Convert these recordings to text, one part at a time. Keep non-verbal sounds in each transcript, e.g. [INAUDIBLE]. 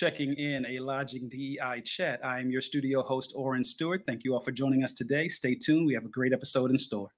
Checking In, a Lodging DEI chat. I am your studio host, Orrin Stewart. Thank you all for joining us today. Stay tuned. We have a great episode in store.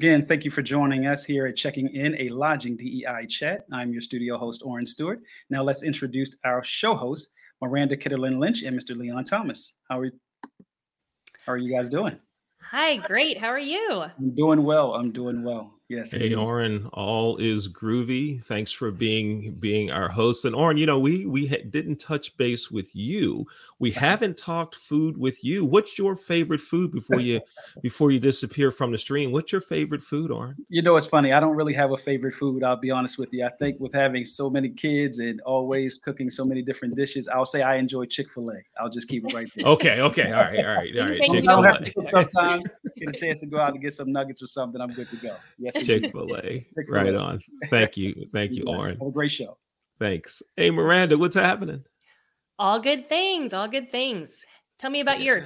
Again, thank you for joining us here at Checking In, a Lodging DEI chat. I'm your studio host, Orrin Stewart. Now let's introduce our show hosts, Miranda Kitterlin Lynch and Mr. Leon Thomas. How are, how are you guys doing? Hi, great. How are you? I'm doing well. I'm doing well. Yes. Hey, Orrin, all is groovy. Thanks for being being our host. And Orrin, you know, we we ha- didn't touch base with you. We [LAUGHS] haven't talked food with you. What's your favorite food before you before you disappear from the stream? What's your favorite food, Orrin? You know, it's funny. I don't really have a favorite food. I'll be honest with you. I think with having so many kids and always cooking so many different dishes, I'll say I enjoy Chick-fil-A. I'll just keep it right there. Okay. Okay. All right. All right. All right. Chick-fil-A. Sometimes get a chance to go out and get some nuggets or something. I'm good to go. Yes. [LAUGHS] Chick-fil-A. Right on. Thank you. Thank you, Orrin. Have a great show. Thanks. Hey, Miranda, what's happening? All good things. All good things. Tell me about yeah. your.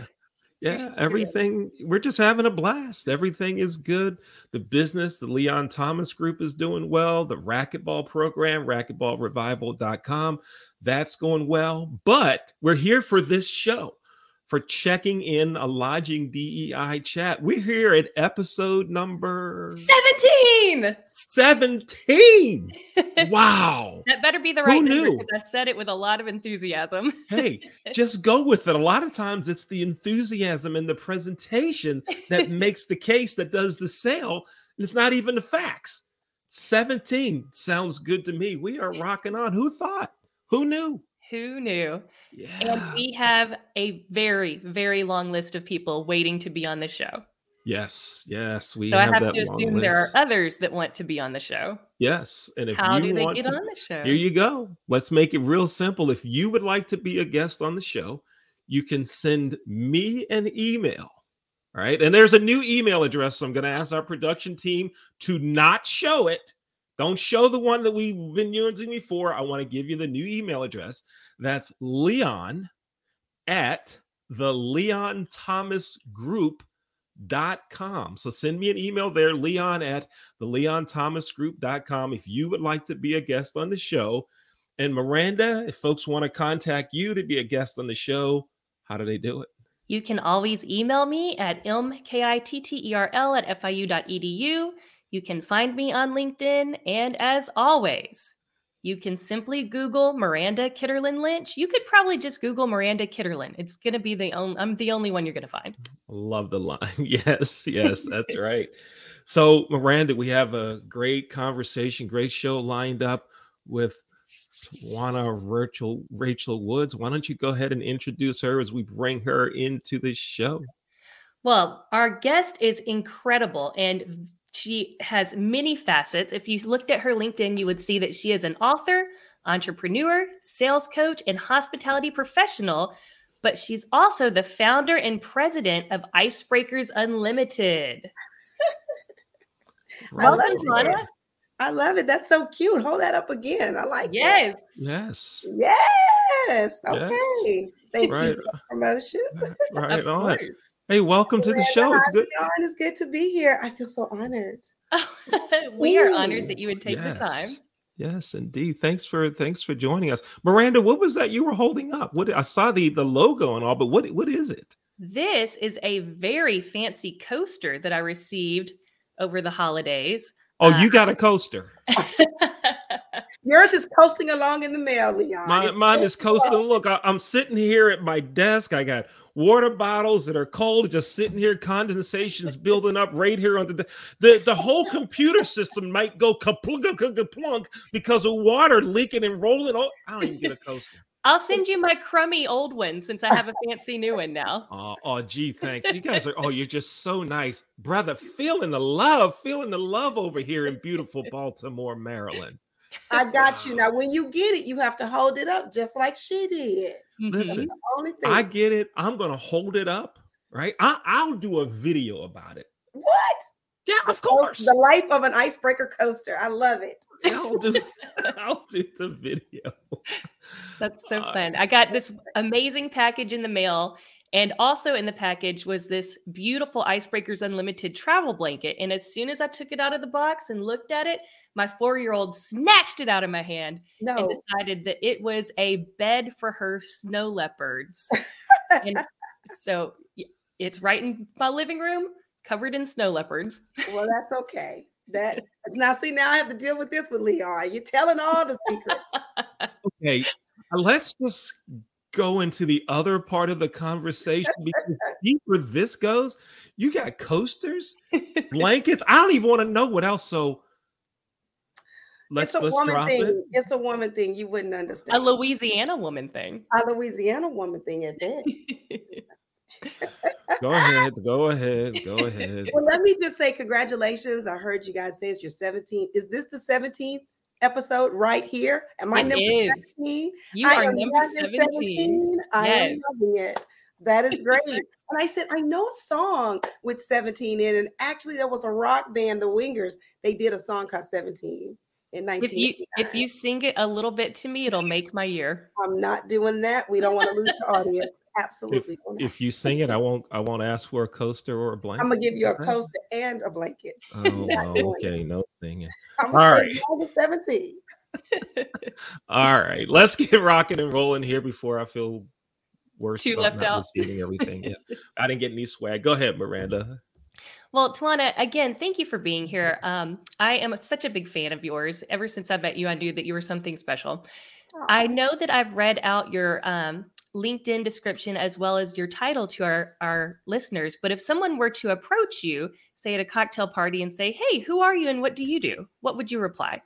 Yeah, everything. We're just having a blast. Everything is good. The business, the Leon Thomas Group is doing well. The racquetball program, racquetballrevival.com, that's going well. But we're here for this show for checking in a lodging DEI chat. We're here at episode number 17. 17. [LAUGHS] wow. that better be the right Who number knew? because I said it with a lot of enthusiasm. hey, [LAUGHS] just go with it. A lot of times it's the enthusiasm and the presentation that [LAUGHS] makes the case that does the sale. It's not even the facts. 17 sounds good to me. We are rocking on. Who thought? Who knew? Who knew? Yeah. And we have a very, very long list of people waiting to be on the show. Yes, yes, we So I have, have that to assume there are others that want to be on the show. Yes, and if How you do they get to, on the show? Here you go. Let's make it real simple. If you would like to be a guest on the show, you can send me an email. All right. And there's a new email address. So I'm going to ask our production team to not show it. Don't show the one that we've been using before. I want to give you the new email address. That's Leon at the Leon Thomas Group dot com. So send me an email there, Leon at the Leon Thomas group dot com if you would like to be a guest on the show. And Miranda, if folks want to contact you to be a guest on the show, how do they do it? You can always email me at ilmkitterl at fiu.edu. You can find me on LinkedIn. And as always, you can simply Google Miranda Kitterlin Lynch. You could probably just Google Miranda Kitterlin. It's going to be the only, I'm the only one you're going to find. Love the line. [LAUGHS] Yes, yes, that's right. So, Miranda, we have a great conversation, great show lined up with Twanna Rachal Rachal Woods. Why don't you go ahead and introduce her as we bring her into the show? Well, our guest is incredible and she has many facets. If you looked at her LinkedIn, you would see that she is an author, entrepreneur, sales coach, and hospitality professional. But she's also the founder and president of Icebreakers Unlimited. I love Welcome, it. I love it. That's so cute. Hold that up again. I like Yes. Yes. Yes. Yes. Okay. Thank Right. you for the promotion. Right on. Course. Hey, welcome to the show. It's good. It's good to be here. I feel so honored. [LAUGHS] we are honored that you would take the time. Yes, indeed. Thanks for thanks for joining us. Miranda, what was that you were holding up? What I saw the the logo and all, but what what is it? This is a very fancy coaster that I received over the holidays. Oh, Uh, you got a coaster. [LAUGHS] [LAUGHS] Yours is coasting along in the mail, Leon. Mine, mine is coasting. Look, I, I'm sitting here at my desk. I got water bottles that are cold, just sitting here. Condensation is building up right here on the the, the whole computer system might go kaplunk, kaplunk because of water leaking and rolling. Oh, I don't even get a coaster. I'll send you my crummy old one since I have a fancy new one now. [LAUGHS] Oh, oh, gee, thanks. You guys are. Oh, you're just so nice, brother. Feeling the love, feeling the love over here in beautiful Baltimore, Maryland. I got you. Now, when you get it, you have to hold it up just like she did. Listen, The only thing. I get it. I'm gonna hold it up, right? I, I'll do a video about it. what? Yeah, of course. The life of an icebreaker coaster. I love it. I'll do. [LAUGHS] [LAUGHS] I'll do the video. That's so Uh, fun. I got this amazing package in the mail. And also in the package was this beautiful Icebreakers Unlimited travel blanket. And as soon as I took it out of the box and looked at it, my four year old snatched it out of my hand and decided that it was a bed for her snow leopards. and [LAUGHS] so it's right in my living room, covered in snow leopards. well, that's okay. That [LAUGHS] now see now I have to deal with this with Leon. You're telling all the secrets. [LAUGHS] Okay, let's just go into the other part of the conversation because the deeper this goes, you got coasters, [LAUGHS] blankets. I don't even want to know what else. So let's it's a let's woman drop thing. it. It's a woman thing. You wouldn't understand. a. Louisiana woman thing. a Louisiana woman thing at that. Go ahead, go ahead, go ahead. Well, let me just say congratulations. I heard you guys say it's your 17th. Is this the 17th episode right here? Am I It number is. 17? You I are am number young and 17. I am loving it. That is great. [LAUGHS] and I said, I know a song with 17 in, it. and actually there was a rock band, the Wingers. They did a song called 17 in If you if you sing it a little bit to me, it'll make my year. I'm not doing that. We don't want to lose the audience. Absolutely. don't. If you sing it, I won't. I won't ask for a coaster or a blanket. I'm gonna give you a coaster and a blanket. Oh, [LAUGHS] not well, doing okay, no singing. [LAUGHS] I'm All gonna right. say number 17. [LAUGHS] All right, let's get rocking and rolling here before I feel worse. Too about left not out. Receiving everything. Yeah, I didn't get any swag. Go ahead, Miranda. Well, Twanna, again, thank you for being here. Um, I am such a big fan of yours. Ever since I met you, I knew that you were something special. I know that I've read out your um, LinkedIn description as well as your title to our, our listeners. But if someone were to approach you, say at a cocktail party, and say, Hey, who are you and what do you do? What would you reply?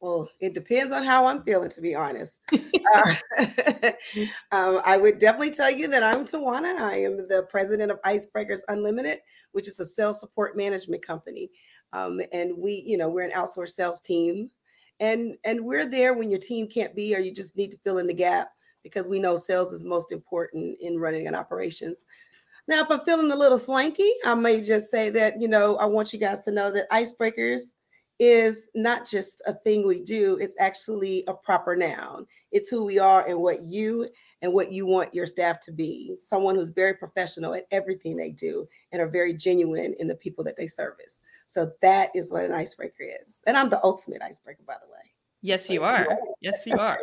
Well, it depends on how I'm feeling, to be honest. [LAUGHS] Uh, [LAUGHS] um, I would definitely tell you that I'm Twanna. I am the president of Icebreakers Unlimited, which is a sales support management company. Um, and we, you know, we're an outsourced sales team, and and we're there when your team can't be, or you just need to fill in the gap because we know sales is most important in running an operations. Now, if I'm feeling a little swanky, I may just say that, you know, I want you guys to know that Icebreakers is not just a thing we do, it's actually a proper noun. It's who we are and what you and what you want your staff to be. Someone who's very professional at everything they do and are very genuine in the people that they service. So that is what an icebreaker is. And I'm the ultimate icebreaker, by the way. Yes, So you are. are. Yes, you are.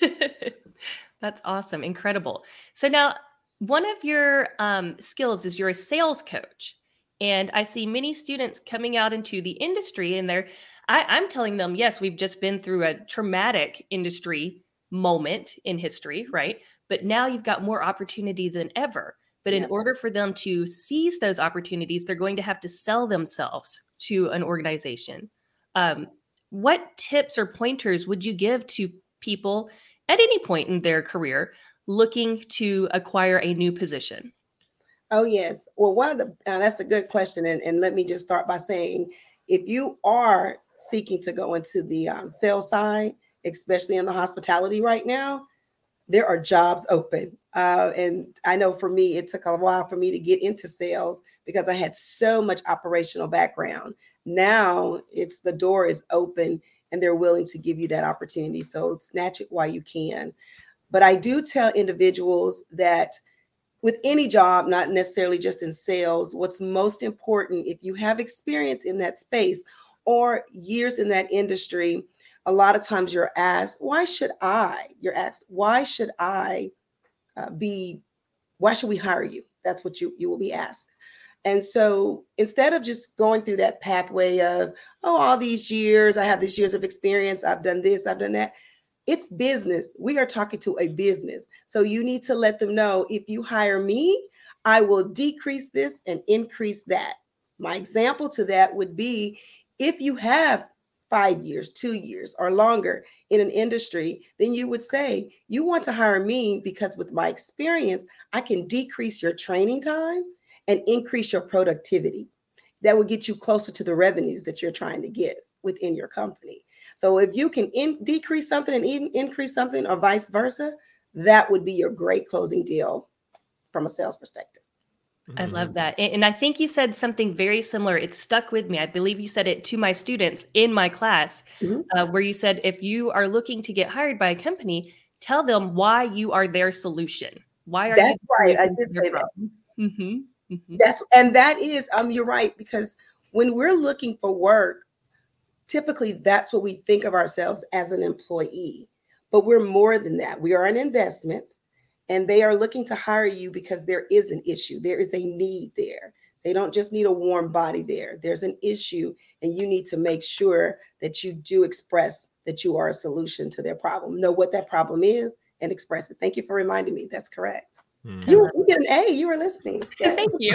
[LAUGHS] [LAUGHS] That's awesome. Incredible. So now one of your um, skills is you're a sales coach. And I see many students coming out into the industry and they're, I, I'm telling them, yes, we've just been through a traumatic industry moment in history, right? But now you've got more opportunity than ever. But in Yeah. order for them to seize those opportunities, they're going to have to sell themselves to an organization. Um, what tips or pointers would you give to people at any point in their career looking to acquire a new position? Oh, yes. Well, one of the, uh, that's a good question. And, and let me just start by saying if you are seeking to go into the um, sales side, especially in the hospitality right now, there are jobs open. Uh, and I know for me, it took a while for me to get into sales because I had so much operational background. Now it's the door is open and they're willing to give you that opportunity. So snatch it while you can. But I do tell individuals that with any job, not necessarily just in sales, what's most important if you have experience in that space or years in that industry, a lot of times you're asked, why should I? You're asked, why should I uh, be, why should we hire you? That's what you, you will be asked. And so instead of just going through that pathway of, oh, all these years, I have these years of experience, I've done this, I've done that. It's business. We are talking to a business. So you need to let them know if you hire me, I will decrease this and increase that. My example to that would be if you have five years, two years, or longer in an industry, then you would say, You want to hire me because with my experience, I can decrease your training time and increase your productivity. That would get you closer to the revenues that you're trying to get within your company. So if you can in, decrease something and even increase something, or vice versa, that would be your great closing deal from a sales perspective. I love that. And, and, I think you said something very similar. It stuck with me. I believe you said it to my students in my class, mm-hmm. uh, where you said, if you are looking to get hired by a company, tell them why you are their solution. Why are That's you right. I did say that. Mm-hmm. Mm-hmm. That's and that is um you're right because when we're looking for work, typically that's what we think of ourselves as an employee. But we're more than that. We are an investment and they are looking to hire you because there is an issue. There is a need there. They don't just need a warm body there. There's an issue, and you need to make sure that you do express that you are a solution to their problem. Know what that problem is and express it. Thank you for reminding me. That's correct. Mm-hmm. You, you get an A. You were listening. Yeah. [LAUGHS] Thank you,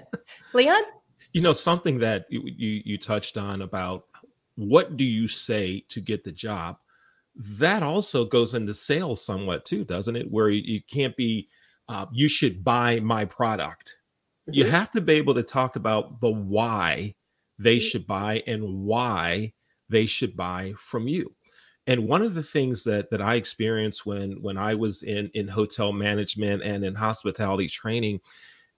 [LAUGHS] Leon. You know something that you, you you touched on about what do you say to get the job that also goes into sales somewhat too, doesn't it? Where you, you can't be, uh, you should buy my product. You mm-hmm. have to be able to talk about the why they mm-hmm. should buy and why they should buy from you. And one of the things that that I experienced when when I was in in hotel management and in hospitality training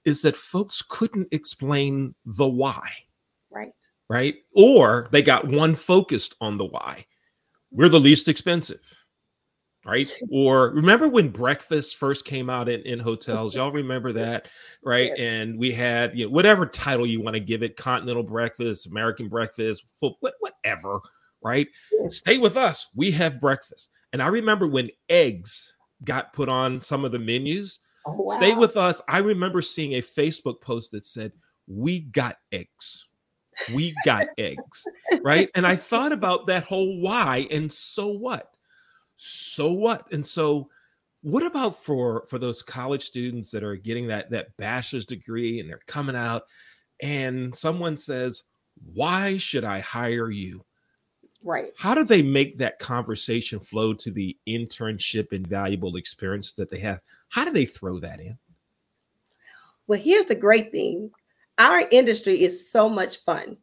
is that folks couldn't explain the why. Right. Right? Or they got one focused on the why. We're the least expensive right? Or remember when breakfast first came out in, in hotels? Y'all remember that right? And we had you know whatever title you want to give it continental breakfast american breakfast full, whatever right? Stay with us. We have breakfast. And i remember when eggs got put on some of the menus. Oh, wow. stay with us. I remember seeing a facebook post that said we got eggs we got eggs, right? And I thought about that whole why and so what? So what? And so what about for for those college students that are getting that that bachelor's degree and they're coming out and someone says, "Why should I hire you?" Right. How do they make that conversation flow to the internship and valuable experience that they have? How do they throw that in? Well, here's the great thing our industry is so much fun.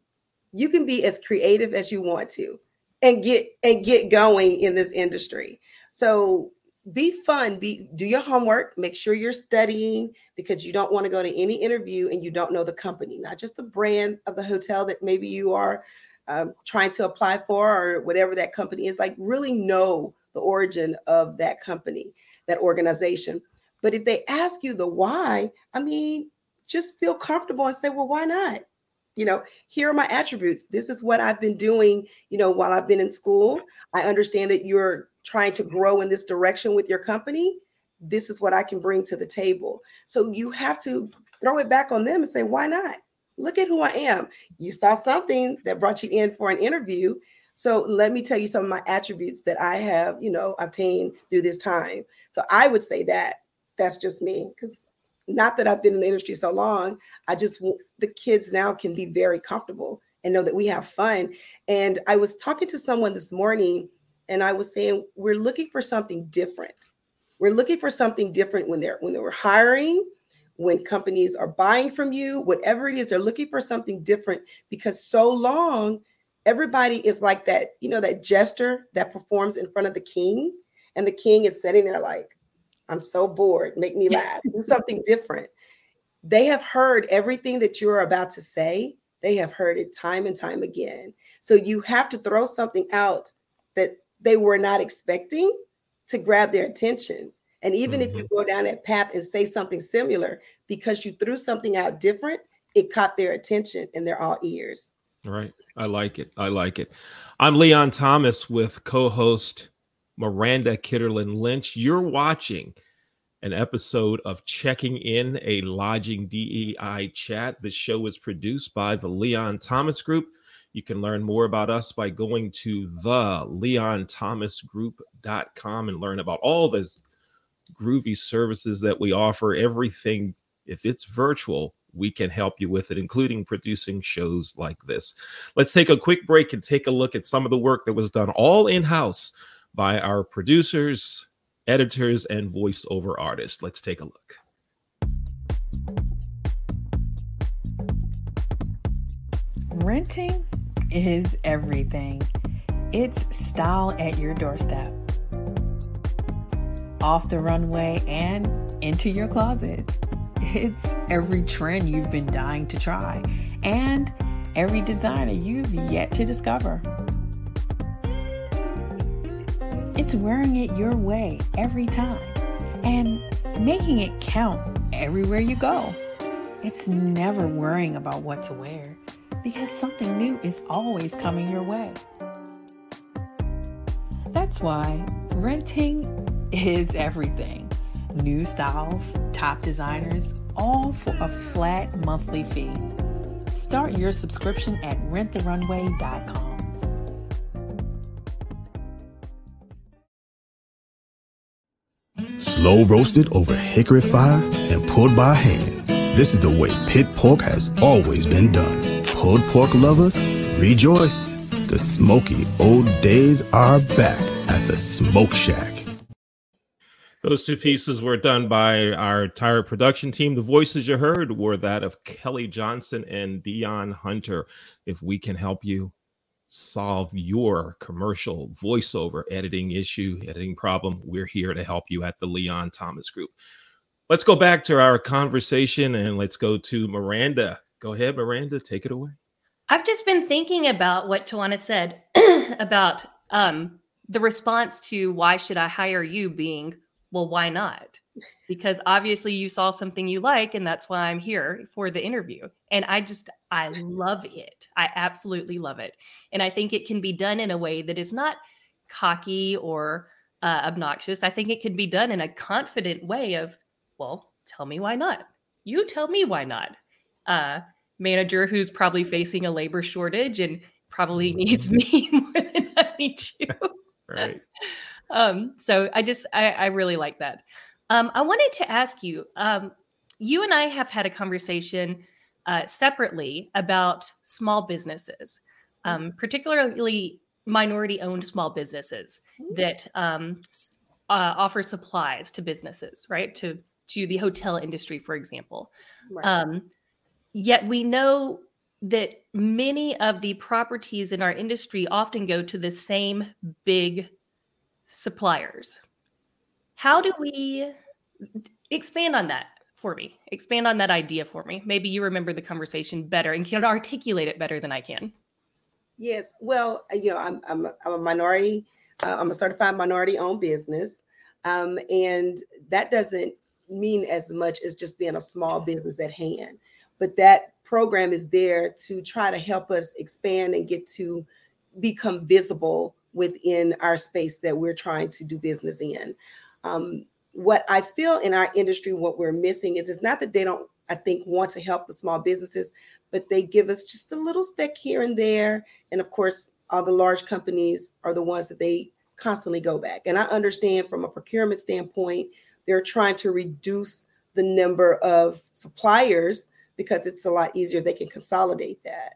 You can be as creative as you want to and get and get going in this industry. So be fun, be do your homework, make sure you're studying because you don't want to go to any interview and you don't know the company, not just the brand of the hotel that maybe you are um, trying to apply for or whatever that company is. Like really know the origin of that company, that organization. But if they ask you the why, I mean, just feel comfortable and say, well, why not? You know, here are my attributes. This is what I've been doing, you know, while I've been in school. I understand that you're trying to grow in this direction with your company. This is what I can bring to the table. So you have to throw it back on them and say, why not? Look at who I am. You saw something that brought you in for an interview. So let me tell you some of my attributes that I have, you know, obtained through this time. So I would say that that's just me because not that I've been in the industry so long. I just the kids now can be very comfortable and know that we have fun. And I was talking to someone this morning and I was saying we're looking for something different. We're looking for something different when they're when they were hiring, when companies are buying from you, whatever it is, they're looking for something different because so long everybody is like that, you know, that jester that performs in front of the king and the king is sitting there like I'm so bored. Make me [LAUGHS] laugh. Do something different. They have heard everything that you're about to say. They have heard it time and time again. So you have to throw something out that they were not expecting to grab their attention. And even mm-hmm. if you mm-hmm. go down that path and say something similar, because you threw something out different, it caught their attention and they're all ears. All right. I like it. I like it. I'm Leon Thomas with co host Miranda Kitterlin Lynch. You're watching an episode of Checking In, a lodging DEI chat. The show is produced by the Leon Thomas Group. You can learn more about us by going to the leonthomasgroup.com and learn about all the groovy services that we offer. Everything, if it's virtual, we can help you with it, including producing shows like this. Let's take a quick break and take a look at some of the work that was done all in house by our producers, editors, and voiceover artists. Let's take a look. Renting is everything. It's style at your doorstep. off the runway, and into your closet. It's every trend you've been dying to try and every designer you've yet to discover. It's wearing it your way every time and making it count everywhere you go. It's never worrying about what to wear because something new is always coming your way. That's why renting is everything. New styles, top designers, all for a flat monthly fee. Start your subscription at renttherunway.com. Slow roasted over hickory fire and pulled by hand. This is the way pit pork has always been done. Pulled pork lovers, rejoice. The smoky old days are back at the Smoke Shack. Those two pieces were done by our entire production team. The voices you heard were that of Kelly Johnson and Dion Hunter. If we can help you solve your commercial voiceover editing issue, editing problem, we're here to help you at the Leon Thomas Group. Let's go back to our conversation and let's go to Miranda. Go ahead, Miranda, take it away. I've just been thinking about what Twanna said [CLEARS THROAT] about um, the response to why should I hire you being, well, why not? Because obviously you saw something you like, and that's why I'm here for the interview. And I just, I love it. I absolutely love it. And I think it can be done in a way that is not cocky or uh, obnoxious. I think it can be done in a confident way of, well, tell me why not. You tell me why not. Uh, manager who's probably facing a labor shortage and probably needs [LAUGHS] me more than I need you. Right. [LAUGHS] um, so I just I, I really like that. Um, I wanted to ask you. Um, you and I have had a conversation uh, separately about small businesses, um, particularly minority-owned small businesses that um, uh, offer supplies to businesses, right? To to the hotel industry, for example. Right. Um, yet we know that many of the properties in our industry often go to the same big suppliers. How do we expand on that for me? Expand on that idea for me. Maybe you remember the conversation better and can articulate it better than I can. Yes. Well, uh, you know, I'm I'm a, I'm a minority. Uh, I'm a certified minority-owned business, um, and that doesn't mean as much as just being a small business at hand. But that program is there to try to help us expand and get to become visible within our space that we're trying to do business in. Um, what I feel in our industry, what we're missing is it's not that they don't, I think, want to help the small businesses, but they give us just a little speck here and there. And of course, all the large companies are the ones that they constantly go back. And I understand from a procurement standpoint, they're trying to reduce the number of suppliers because it's a lot easier. They can consolidate that.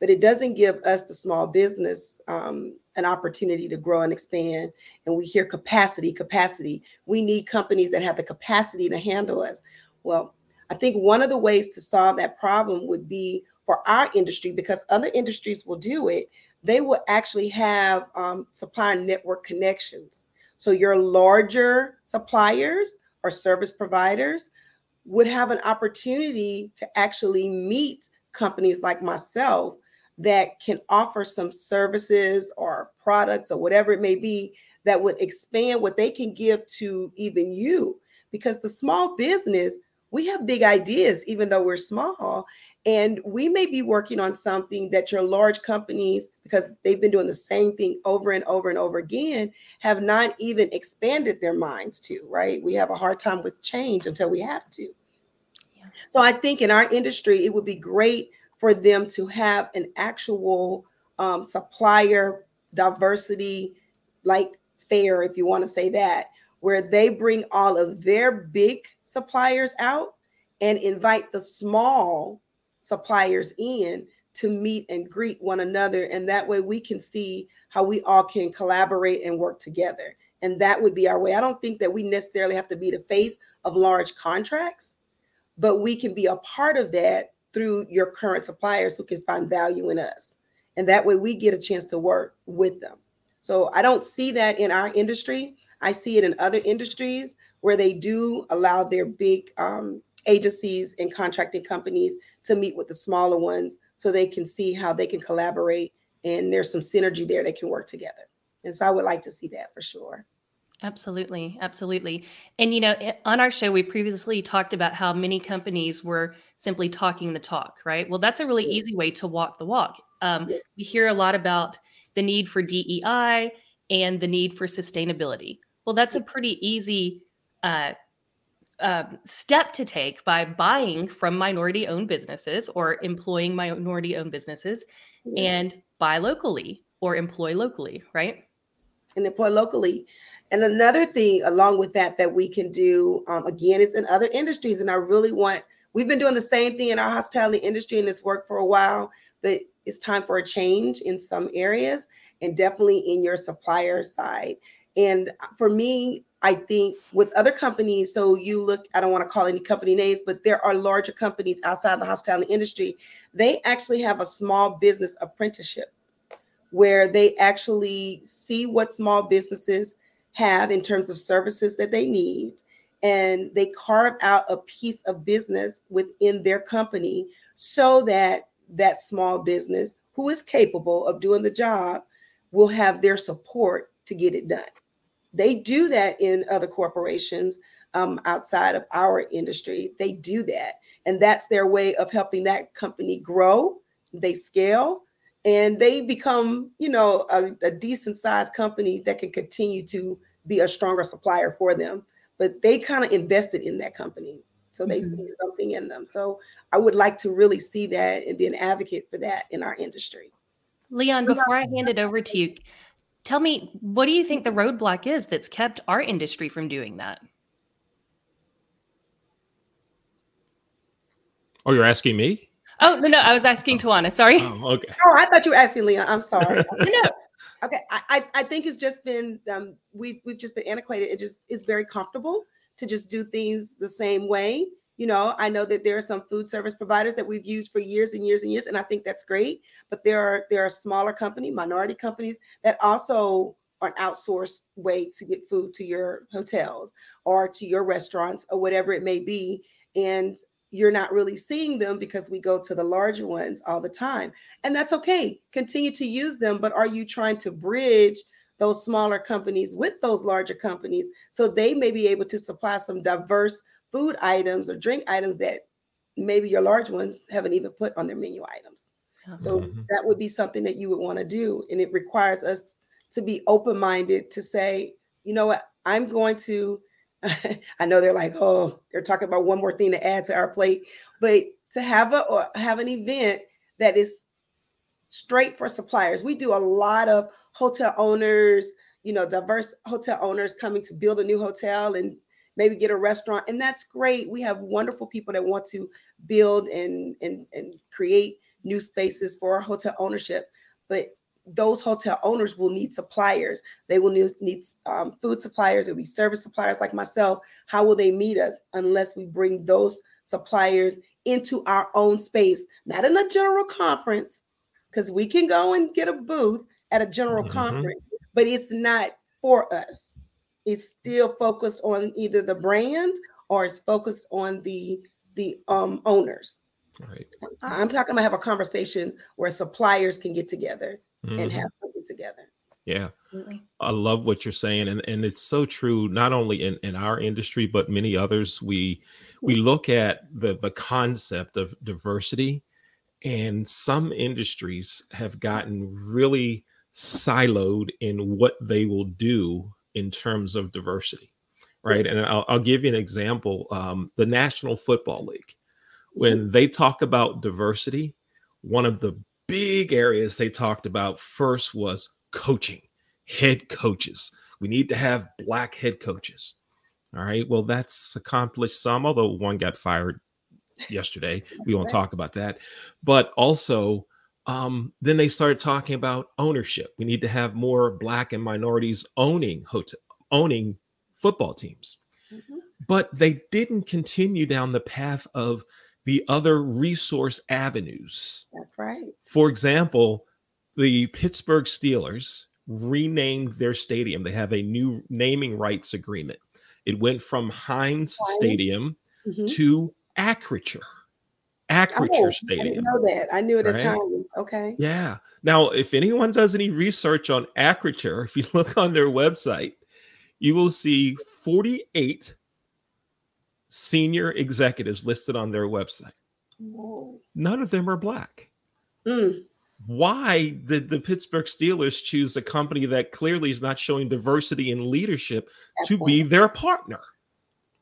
But it doesn't give us, the small business, um, an opportunity to grow and expand. And we hear capacity, capacity. We need companies that have the capacity to handle us. Well, I think one of the ways to solve that problem would be for our industry, because other industries will do it, they will actually have um, supplier network connections. So your larger suppliers or service providers would have an opportunity to actually meet companies like myself that can offer some services or products or whatever it may be that would expand what they can give to even you. Because the small business we have big ideas even though we're small and we may be working on something that your large companies because they've been doing the same thing over and over and over again have not even expanded their minds to right? We have a hard time with change until we have to. Yeah. so i think in our industry it would be great for them to have an actual um, supplier diversity like fair if you want to say that where they bring all of their big suppliers out and invite the small suppliers in to meet and greet one another. And that way we can see how we all can collaborate and work together. And that would be our way. I don't think that we necessarily have to be the face of large contracts, but we can be a part of that through your current suppliers who can find value in us. And that way we get a chance to work with them. So I don't see that in our industry. I see it in other industries where they do allow their big um, agencies and contracting companies to meet with the smaller ones so they can see how they can collaborate and there's some synergy there they can work together. And so I would like to see that for sure. Absolutely. Absolutely. And, you know, on our show, we previously talked about how many companies were simply talking the talk, right? Well, that's a really easy way to walk the walk. Um, we hear a lot about the need for DEI and the need for sustainability. Well, that's a pretty easy uh, uh, step to take by buying from minority owned businesses or employing minority owned businesses yes. and buy locally or employ locally, right? And employ locally. And another thing along with that that we can do um, again is in other industries. And I really want, we've been doing the same thing in our hospitality industry and it's worked for a while, but it's time for a change in some areas and definitely in your supplier side. And for me, I think with other companies, so you look, I don't want to call any company names, but there are larger companies outside the hospitality industry. They actually have a small business apprenticeship where they actually see what small businesses have in terms of services that they need. And they carve out a piece of business within their company so that that small business who is capable of doing the job will have their support to get it done. They do that in other corporations um, outside of our industry. They do that. And that's their way of helping that company grow. They scale and they become, you know, a, a decent sized company that can continue to be a stronger supplier for them. But they kind of invested in that company. So they mm-hmm. see something in them. So I would like to really see that and be an advocate for that in our industry. Leon, before I hand it over to you, tell me what do you think the roadblock is that's kept our industry from doing that? Oh, you're asking me? Oh no, no, I was asking Twanna. Sorry. Oh, okay. Oh, I thought you were asking Leon. I'm sorry. [LAUGHS] no. Okay, I, I think it's just been um, we've we've just been antiquated. It just it's very comfortable to just do things the same way. You know, I know that there are some food service providers that we've used for years and years and years, and I think that's great. But there are there are smaller company, minority companies that also are an outsourced way to get food to your hotels or to your restaurants or whatever it may be. And you're not really seeing them because we go to the larger ones all the time. And that's okay. Continue to use them, but are you trying to bridge those smaller companies with those larger companies so they may be able to supply some diverse food items or drink items that maybe your large ones haven't even put on their menu items. So mm-hmm. that would be something that you would want to do. And it requires us to be open minded to say, you know what, I'm going to [LAUGHS] I know they're like, oh, they're talking about one more thing to add to our plate, but to have a or have an event that is straight for suppliers. We do a lot of hotel owners, you know, diverse hotel owners coming to build a new hotel and maybe get a restaurant, and that's great. We have wonderful people that want to build and and and create new spaces for our hotel ownership, but those hotel owners will need suppliers. They will need, need um, food suppliers. It'll be service suppliers like myself. How will they meet us unless we bring those suppliers into our own space, not in a general conference, because we can go and get a booth at a general mm-hmm. conference, but it's not for us. It's still focused on either the brand or it's focused on the the um, owners. Right. I'm talking about have a conversations where suppliers can get together mm-hmm. and have something together. Yeah. Absolutely. I love what you're saying. And, and it's so true, not only in, in our industry, but many others. We we look at the the concept of diversity, and some industries have gotten really siloed in what they will do in terms of diversity. Right. And I'll, I'll give you an example. Um, the National Football League, when mm-hmm. they talk about diversity, one of the big areas they talked about first was coaching, head coaches. We need to have black head coaches. All right. Well, that's accomplished some, although one got fired yesterday. We won't talk about that. But also, um, then they started talking about ownership. We need to have more black and minorities owning hotel, owning football teams. Mm-hmm. But they didn't continue down the path of the other resource avenues. That's right. For example, the Pittsburgh Steelers renamed their stadium. They have a new naming rights agreement. It went from Heinz? Stadium Mhm. to Acrisure. Acrisure Oh, I Stadium. didn't know that. I knew it as Right? Heinz. Okay. Yeah. Now, if anyone does any research on Acrisure, if you [LAUGHS] look on their website, you will see 48 senior executives listed on their website. Whoa. None of them are black. Mm, Why did the Pittsburgh Steelers choose a company that clearly is not showing diversity in leadership that's to be their partner?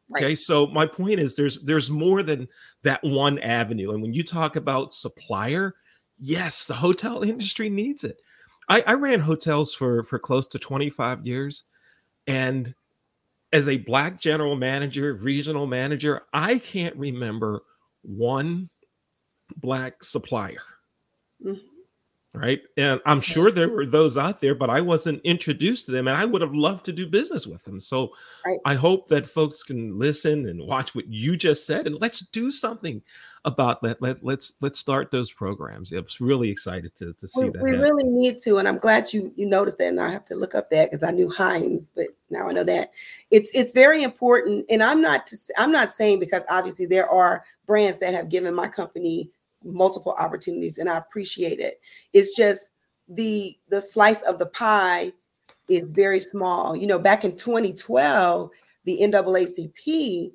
Right. Okay, so my point is there's there's more than that one avenue. And when you talk about supplier, yes, the hotel [LAUGHS] industry needs it. I, I ran hotels for for close to 25 years, and as a black general manager, regional manager, I can't remember one black supplier. Mhm. Right. And I'm sure there were those out there, but I wasn't introduced to them and I would have loved to do business with them. So Right. I hope that folks can listen and watch what you just said and let's do something about that. Let, let's let's start those programs. I was really excited to, to see We, that. we happen. really need to, and I'm glad you you noticed that. And I have to look up that because I knew Heinz, but now I know that it's it's very important. And I'm not to, I'm not saying because obviously there are brands that have given my company multiple opportunities, and I appreciate it. It's just the the slice of the pie is very small. You know, back in 2012, the NAACP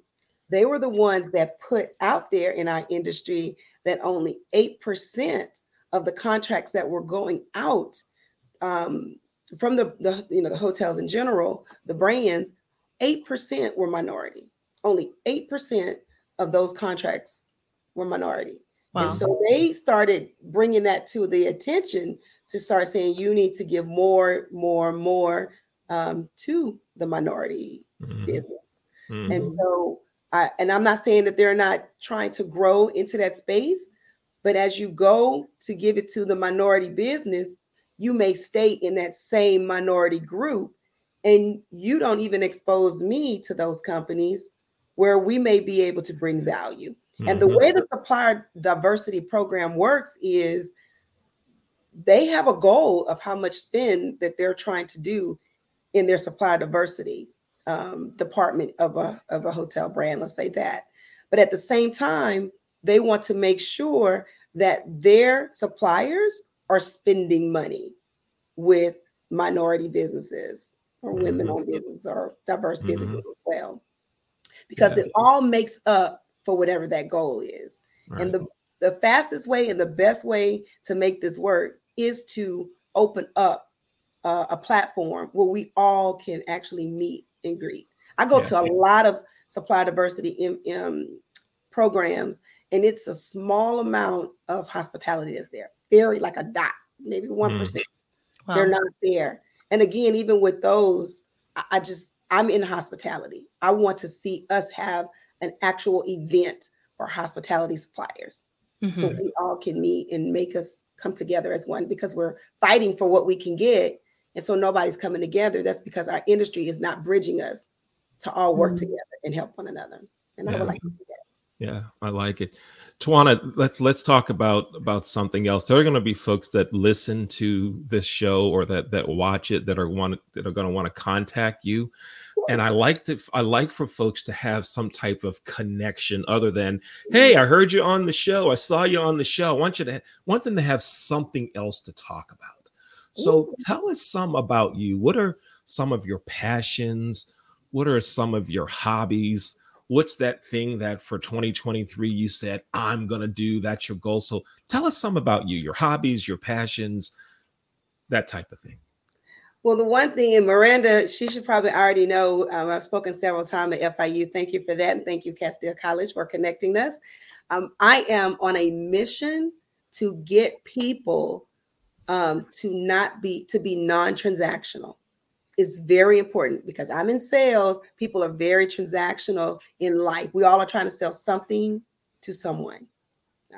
they were the ones that put out there in our industry that only 8% of the contracts that were going out um, from the, the you know the hotels in general the brands 8% were minority only 8% of those contracts were minority Wow. and so they started bringing that to the attention to start saying you need to give more more more um, to the minority Mhm, business mhm. and so, I, and I'm not saying that they're not trying to grow into that space, but as you go to give it to the minority business, you may stay in that same minority group and you don't even expose me to those companies where we may be able to bring value. And the Mhm. way the supplier diversity program works is they have a goal of how much spend that they're trying to do in their supplier diversity um, department of a of a hotel brand. Let's say that, but at the same time, they want to make sure that their suppliers are spending money with minority businesses or women-owned businesses or diverse businesses Mhm. as well, because Yeah. it all makes up for whatever that goal is. And the, the fastest way and the best way to make this work is to open up uh, a platform where we all can actually meet and greet. I go Yeah. to a lot of supply diversity in, um, programs, and it's a small amount of hospitality that's there. Very like a dot, maybe one Mm. Wow. They're not there. And again, even with those, I, I just I'm in hospitality. I want to see us have an actual event for hospitality suppliers. So Mhm. we all can meet and make us come together as one because we're fighting for what we can get. And so nobody's coming together. That's because our industry is not bridging us to all work Mhm. together and help one another. And i would like to Yeah, I like it. Twanna, let's let's talk about about something else. There are going to be folks that listen to this show or that that watch it that are want that are going to want to contact you. And I like to I like for folks to have some type of connection other than, hey, I heard you on the show. I saw you on the show. I want you to want them to have something else to talk about. So Yes. tell us some about you. What are some of your passions? What are some of your hobbies? What's that thing that for 2023 you said, I'm going to do? That's your goal. So tell us some about you, your hobbies, your passions, that type of thing. well the one thing and miranda she should probably already know um, i've spoken several times at fiu thank you for that and thank you castile college for connecting us um, i am on a mission to get people um, to not be to be non-transactional is very important because I'm in sales. People are very transactional in life. We all are trying to sell something to someone.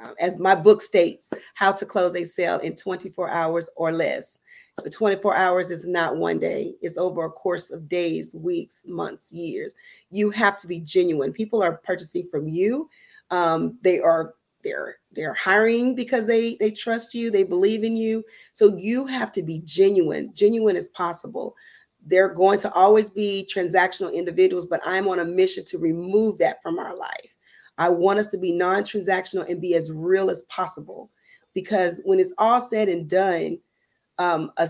Uh, as my book states, how to close a sale in 24 hours or less. The 24 hours is not one day, it's over a course of days, weeks, months, years. You have to be genuine. People are purchasing from you. Um, they are they're they're hiring because they they trust you, they believe in you. So you have to be genuine, genuine as possible. They're going to always be transactional individuals, but I'm on a mission to remove that from our life. I want us to be non-transactional and be as real as possible because when it's all said and done, um, a,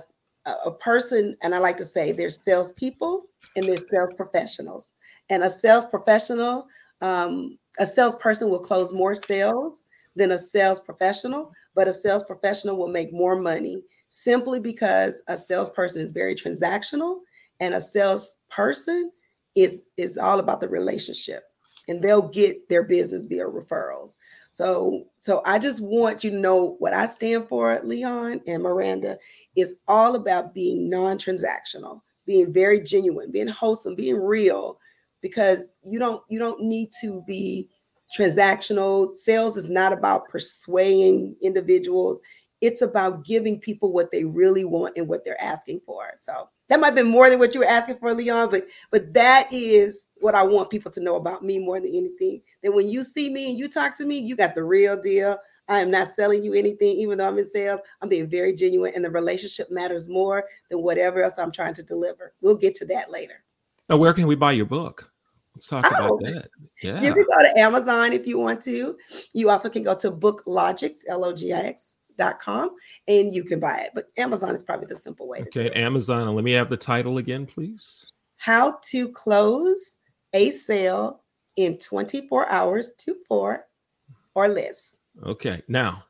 a person, and I like to say there's salespeople and there's sales professionals. And a sales professional, um, a salesperson will close more sales than a sales professional, but a sales professional will make more money simply because a salesperson is very transactional and a salesperson is is all about the relationship and they'll get their business via referrals. So so I just want you to know what I stand for, Leon and Miranda, is all about being non-transactional, being very genuine, being wholesome, being real, because you don't you don't need to be transactional. Sales is not about persuading individuals. It's about giving people what they really want and what they're asking for. So that might have been more than what you were asking for, Leon, but but that is what I want people to know about me more than anything. That when you see me and you talk to me, you got the real deal. I am not selling you anything, even though I'm in sales. I'm being very genuine, and the relationship matters more than whatever else I'm trying to deliver. We'll get to that later. Now, where can we buy your book? Let's talk oh, about that. Yeah. You can go to Amazon if you want to. You also can go to Book Logix, L-O-G-I-X dot com, and you can buy it. But Amazon is probably the simple way. Okay, Amazon. And let me have the title again, please. How to close a sale in 24 hours to four or less. Okay. Now,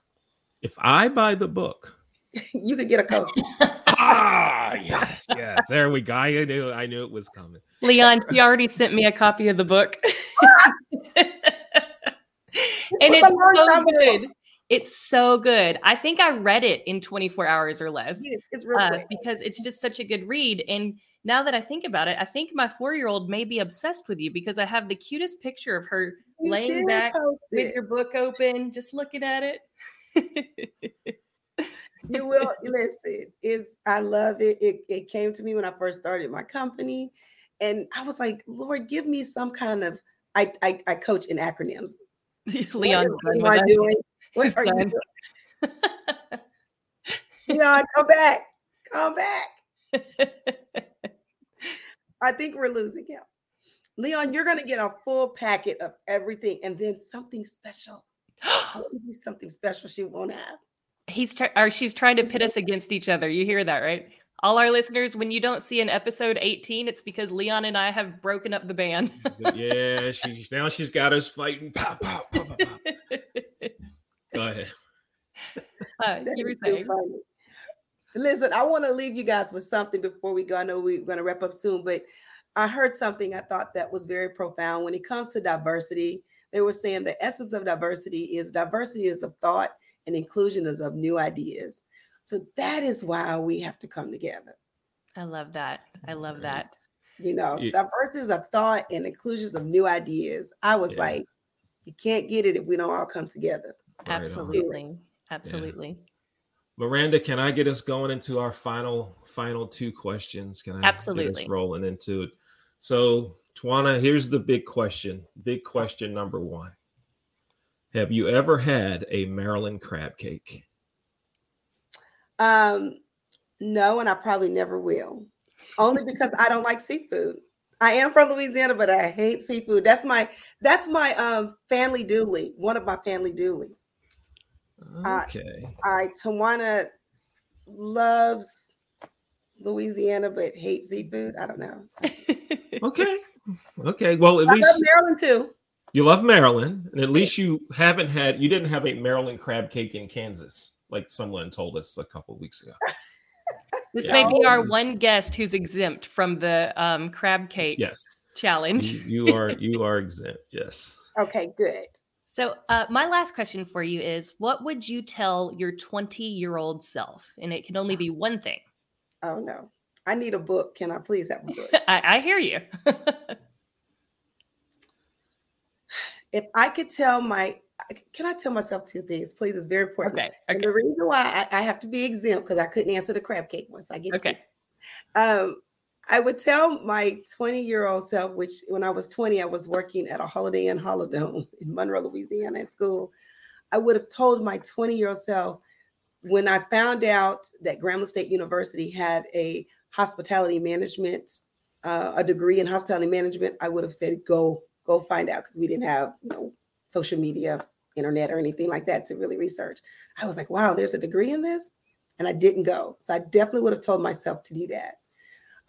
if I buy the book, [LAUGHS] you could get a coaster. ah, yes, yes. There we go. I knew I knew it was coming. Leon, he already sent me a copy of the book. [LAUGHS] [LAUGHS] and it's so good. It's so good. I think I read it in 24 hours or less it's uh, because it's just such a good read. And now that I think about it, I think my four year old may be obsessed with you because I have the cutest picture of her you laying back with your book open, just looking at it. you [LAUGHS] will listen. It's I love it. it. It came to me when I first started my company, and I was like, Lord, give me some kind of. I I, I coach in acronyms. [LAUGHS] Leon, what am I doing? What are you doing? [LAUGHS] Leon, come back. Come back. [LAUGHS] I think we're losing him. Leon, you're going to get a full packet of everything and then something special. [GASPS] something special she won't have. He's trying, or she's trying to pit us against each other. You hear that, right? All our listeners, when you don't see an episode 18, it's because Leon and I have broken up the band. yeah, she now she's got us fighting. Pop, pop, pop, Go ahead. Uh, you were saying. Listen, I want to leave you guys with something before we go. I know we're going to wrap up soon, but I heard something I thought that was very profound. When it comes to diversity, they were saying the essence of diversity is diversity is of thought and inclusion is of new ideas. So that is why we have to come together. I love that. I love that. You know, yeah. diversity is of thought and inclusions of new ideas. I was yeah. like, you can't get it if we don't all come together. Absolutely. Absolutely. Yeah. Miranda, can I get us going into our final final two questions? Can I absolutely get us rolling into it? So, Twanna, here's the big question. Big question number one. Have you ever had a Maryland crab cake? Um, no, and I probably never will. Only because I don't like seafood. I am from Louisiana, but I hate seafood. That's my that's my um family dooley, one of my family doolies. Okay. I, I Twanna loves Louisiana but hates seafood. I don't know. [LAUGHS] okay. Okay. Well, at I least Maryland too. You love Maryland, and at least you haven't had you didn't have a Maryland crab cake in Kansas, like someone told us a couple weeks ago. [LAUGHS] This yeah. may be our one guest who's exempt from the um, crab cake yes. challenge. You, you are you are [LAUGHS] exempt. Yes. Okay, good. So, uh, my last question for you is what would you tell your 20 year old self? And it can only be one thing. Oh, no. I need a book. Can I please have a book? [LAUGHS] I, I hear you. [LAUGHS] if I could tell my, can I tell myself two things, please? It's very important. Okay. okay. the reason why I, I, have to be exempt because I couldn't answer the crab cake once I get okay. to. Um, I would tell my 20 year old self, which when I was 20, I was working at a Holiday Inn Holidome [LAUGHS] in Monroe, Louisiana at school. I would have told my 20 year old self when I found out that Grambling State University had a hospitality management, uh, a degree in hospitality management, I would have said, go, go find out because we didn't have, you know, social media, internet, or anything like that to really research. I was like, wow, there's a degree in this. And I didn't go. So I definitely would have told myself to do that.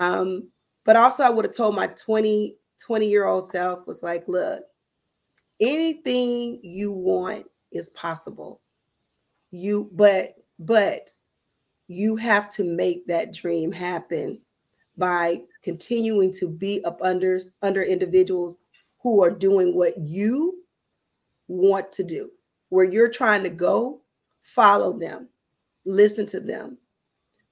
Um, but also I would have told my 20, 20 year old self was like, look, anything you want is possible. You, but, but you have to make that dream happen by continuing to be up under under individuals who are doing what you want to do. Where you're trying to go follow them. Listen to them.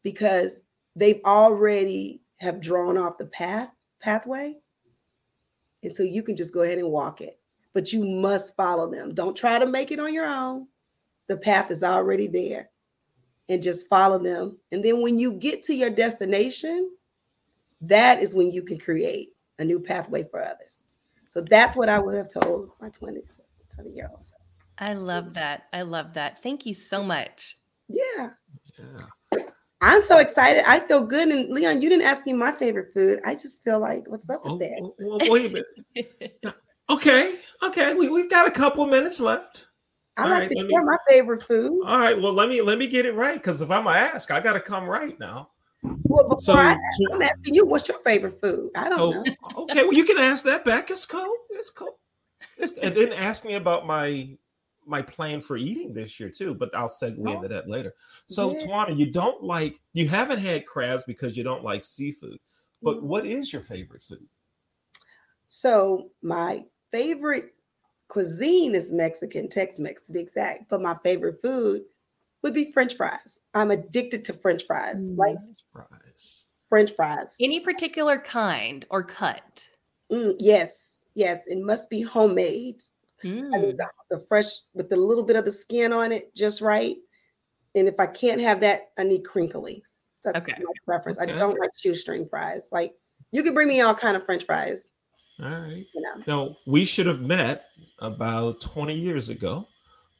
Because they've already have drawn off the path pathway and so you can just go ahead and walk it but you must follow them don't try to make it on your own the path is already there and just follow them and then when you get to your destination that is when you can create a new pathway for others so that's what i would have told my 20s 20 year olds I love that. I love that. Thank you so much. yeah Yeah. I'm so excited. I feel good. And Leon, you didn't ask me my favorite food. I just feel like, what's up with Oh, that? Oh, well, wait a minute. [LAUGHS] Okay, okay, we, we've got a couple minutes left. I all like right, to let me- hear my favorite food. All right, well, let me let me get it right because if I'm gonna ask, I gotta come right now. Well, before So, I, I'm asking you, what's your favorite food? I don't so know. okay, well, you can ask that back. It's cool. It's cool. It's- and then ask me about my my plan for eating this year too. But I'll segue Oh. into that later. So, Yeah. Twanna, you don't like you haven't had crabs because you don't like seafood. But Mhm. what is your favorite food? So my favorite cuisine is Mexican, Tex-Mex to be exact. But my favorite food would be French fries. I'm addicted to French fries, like Fries. French fries. Any particular kind or cut? Mm, yes, yes, it must be homemade. I Mm. need the, the fresh with a little bit of the skin on it, just right. And if I can't have that, I need crinkly. That's Okay. my preference. I don't like shoestring fries. Like you can bring me all kind of French fries. All right. You know. Now we should have met about 20 years ago.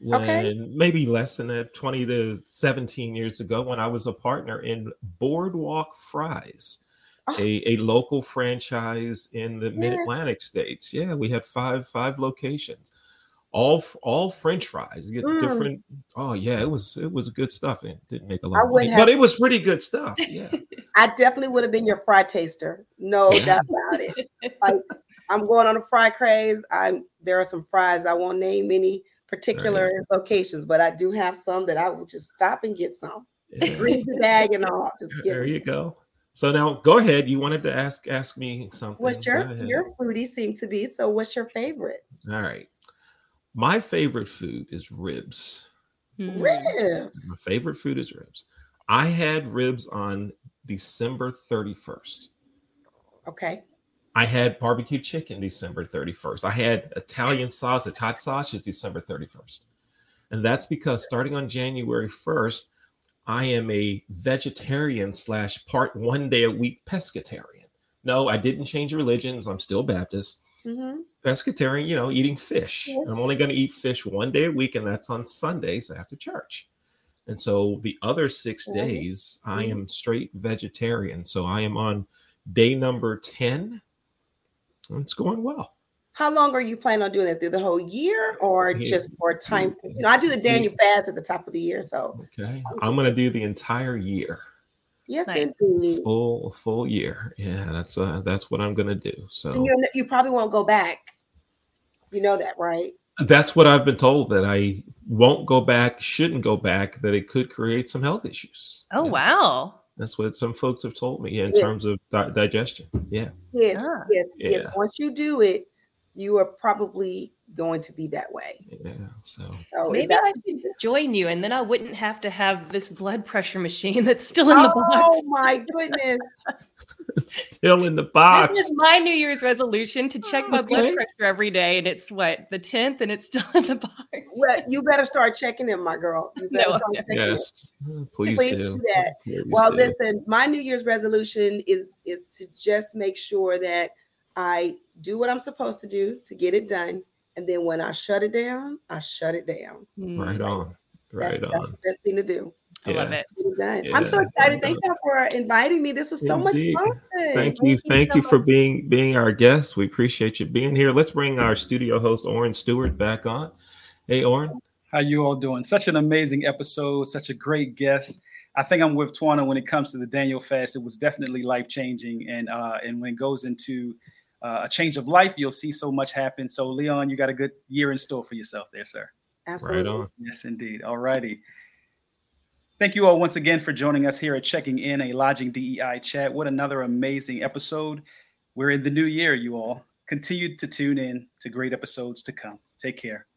When Okay. maybe less than that, 20 to 17 years ago, when I was a partner in Boardwalk Fries. A, a local franchise in the Yeah. mid-Atlantic states. Yeah, we had five five locations. All all French fries. You get Mm. different. Oh yeah, it was it was good stuff. It didn't make a lot money, have- but it was pretty good stuff. Yeah. [LAUGHS] I definitely would have been your fry taster. No Yeah. doubt about it. Like I'm going on a fry craze. I'm there are some fries. I won't name any particular locations, but I do have some that I will just stop and get some. yeah. Bring the bag and all. Just get There them. you go. So now go ahead. You wanted to ask ask me something. What's your your foodie seem to be? So what's your favorite? All right. My favorite food is ribs. Mm. Ribs. My favorite food is ribs. I had ribs on December 31st. Okay. I had barbecue chicken December 31st. I had Italian sausage, hot sausage December 31st. And that's because starting on January 1st, I am a vegetarian slash part one day a week pescatarian. No, I didn't change religions. I'm still Baptist. Mhm. pescatarian, you know, eating fish. Yeah. I'm only going to eat fish one day a week, and that's on Sundays after church. And so the other six Mhm. days, I Mhm. am straight vegetarian. So I am on day number 10. and It's going well. How long are you planning on doing that through the whole year or Yeah. just for time? You know, I do the Daniel fast at the top of the year. So Okay. I'm going to do the entire year, yes, Nice. indeed. full full year. Yeah, that's uh, that's what I'm going to do. So And you you probably won't go back. You know that, right? that's what I've been told that I won't go back, shouldn't go back, that it could create some health issues. Oh Yes. wow. That's what some folks have told me in Yeah. terms of di- digestion. Yeah. Yes, Ah. yes, yes. Once you do it, you are probably going to be that way. Yeah. So So Maybe that- I should join you, and then I wouldn't have to have this blood pressure machine [LAUGHS] that's still in the oh box. Oh my goodness. it's [LAUGHS] still in the box. This is my New Year's resolution to check my blood pressure every day, and it's what the tenth, and it's [LAUGHS] still in the box. Well, you better start checking it, my girl. You better No, start no. checking in. Yes. Uh, please, Please do. do that. Please Well, do. listen, my New Year's resolution is is to just make sure that I do what I'm supposed to do to get it done, And then when I shut it down, I shut it down. Mm, Right on. Right that's, on. that's the best thing to do. I love Yeah. it. Get it done. I'm so excited. Thank you for inviting me. This was so Indeed. much fun. Thank Thank you. you Thank so you for much. being being our guest. We appreciate you being here. Let's bring our studio host Oren Stewart back on. Hey Oren. How you all doing? Such an amazing episode, such a great guest. I think I'm with Twanna when it comes to the Daniel fast. It was definitely life changing, and uh, and when it goes into uh, a change of life, you'll see so much happen. So Leon, you got a good year in store for yourself there, sir. Absolutely. Right on. Yes, indeed. All righty. Thank you all once again for joining us here at Checking In, a Lodging DEI chat. What another amazing episode. We're in the new year, you all. Continue to tune in to great episodes to come. Take care.